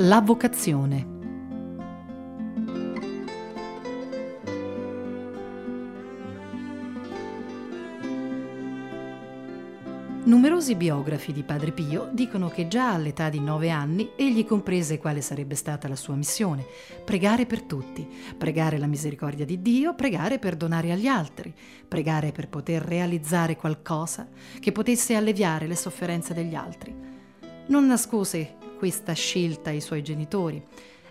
La vocazione. Numerosi biografi di Padre Pio dicono che già all'età di nove anni egli comprese quale sarebbe stata la sua missione, pregare per tutti, pregare la misericordia di Dio, pregare per donare agli altri, pregare per poter realizzare qualcosa che potesse alleviare le sofferenze degli altri. Non nascose questa scelta ai suoi genitori.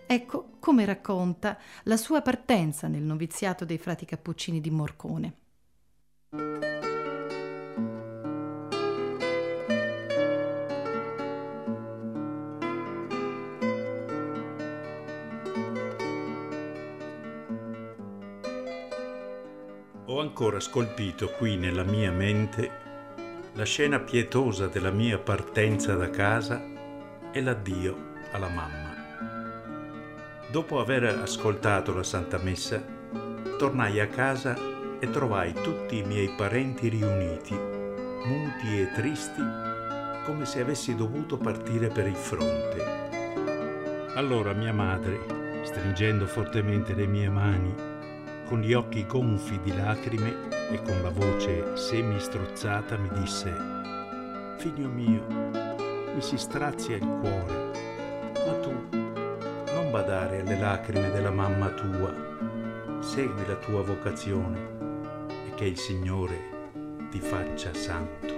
Ecco come racconta la sua partenza nel noviziato dei frati cappuccini di Morcone. Ho ancora scolpito qui nella mia mente la scena pietosa della mia partenza da casa e l'addio alla mamma. Dopo aver ascoltato la Santa Messa, tornai a casa e trovai tutti i miei parenti riuniti, muti e tristi, come se avessi dovuto partire per il fronte. Allora mia madre, stringendo fortemente le mie mani, con gli occhi gonfi di lacrime e con la voce semi-strozzata mi disse Figlio mio, mi si strazia il cuore, ma tu non badare alle lacrime della mamma tua, segui la tua vocazione e che il Signore ti faccia santo.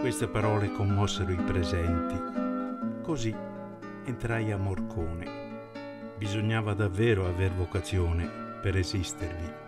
Queste parole commossero i presenti. Così entrai a Morcone. Bisognava davvero aver vocazione per esistervi.